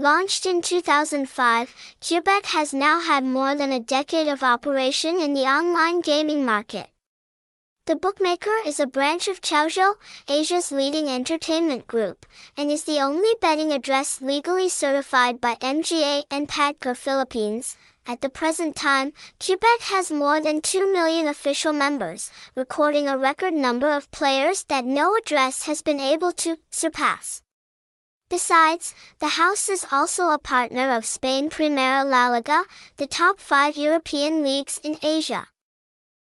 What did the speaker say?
Launched in 2005, Kubet has now had more than a decade of operation in the online gaming market. The bookmaker is a branch of Chaozhou, Asia's leading entertainment group, and is the only betting address legally certified by MGA and PAGCOR Philippines. At the present time, Kubet has more than 2 million official members, recording a record number of players that no address has been able to surpass. Besides, the house is also a partner of Spain Primera La Liga, the top five European leagues in Asia.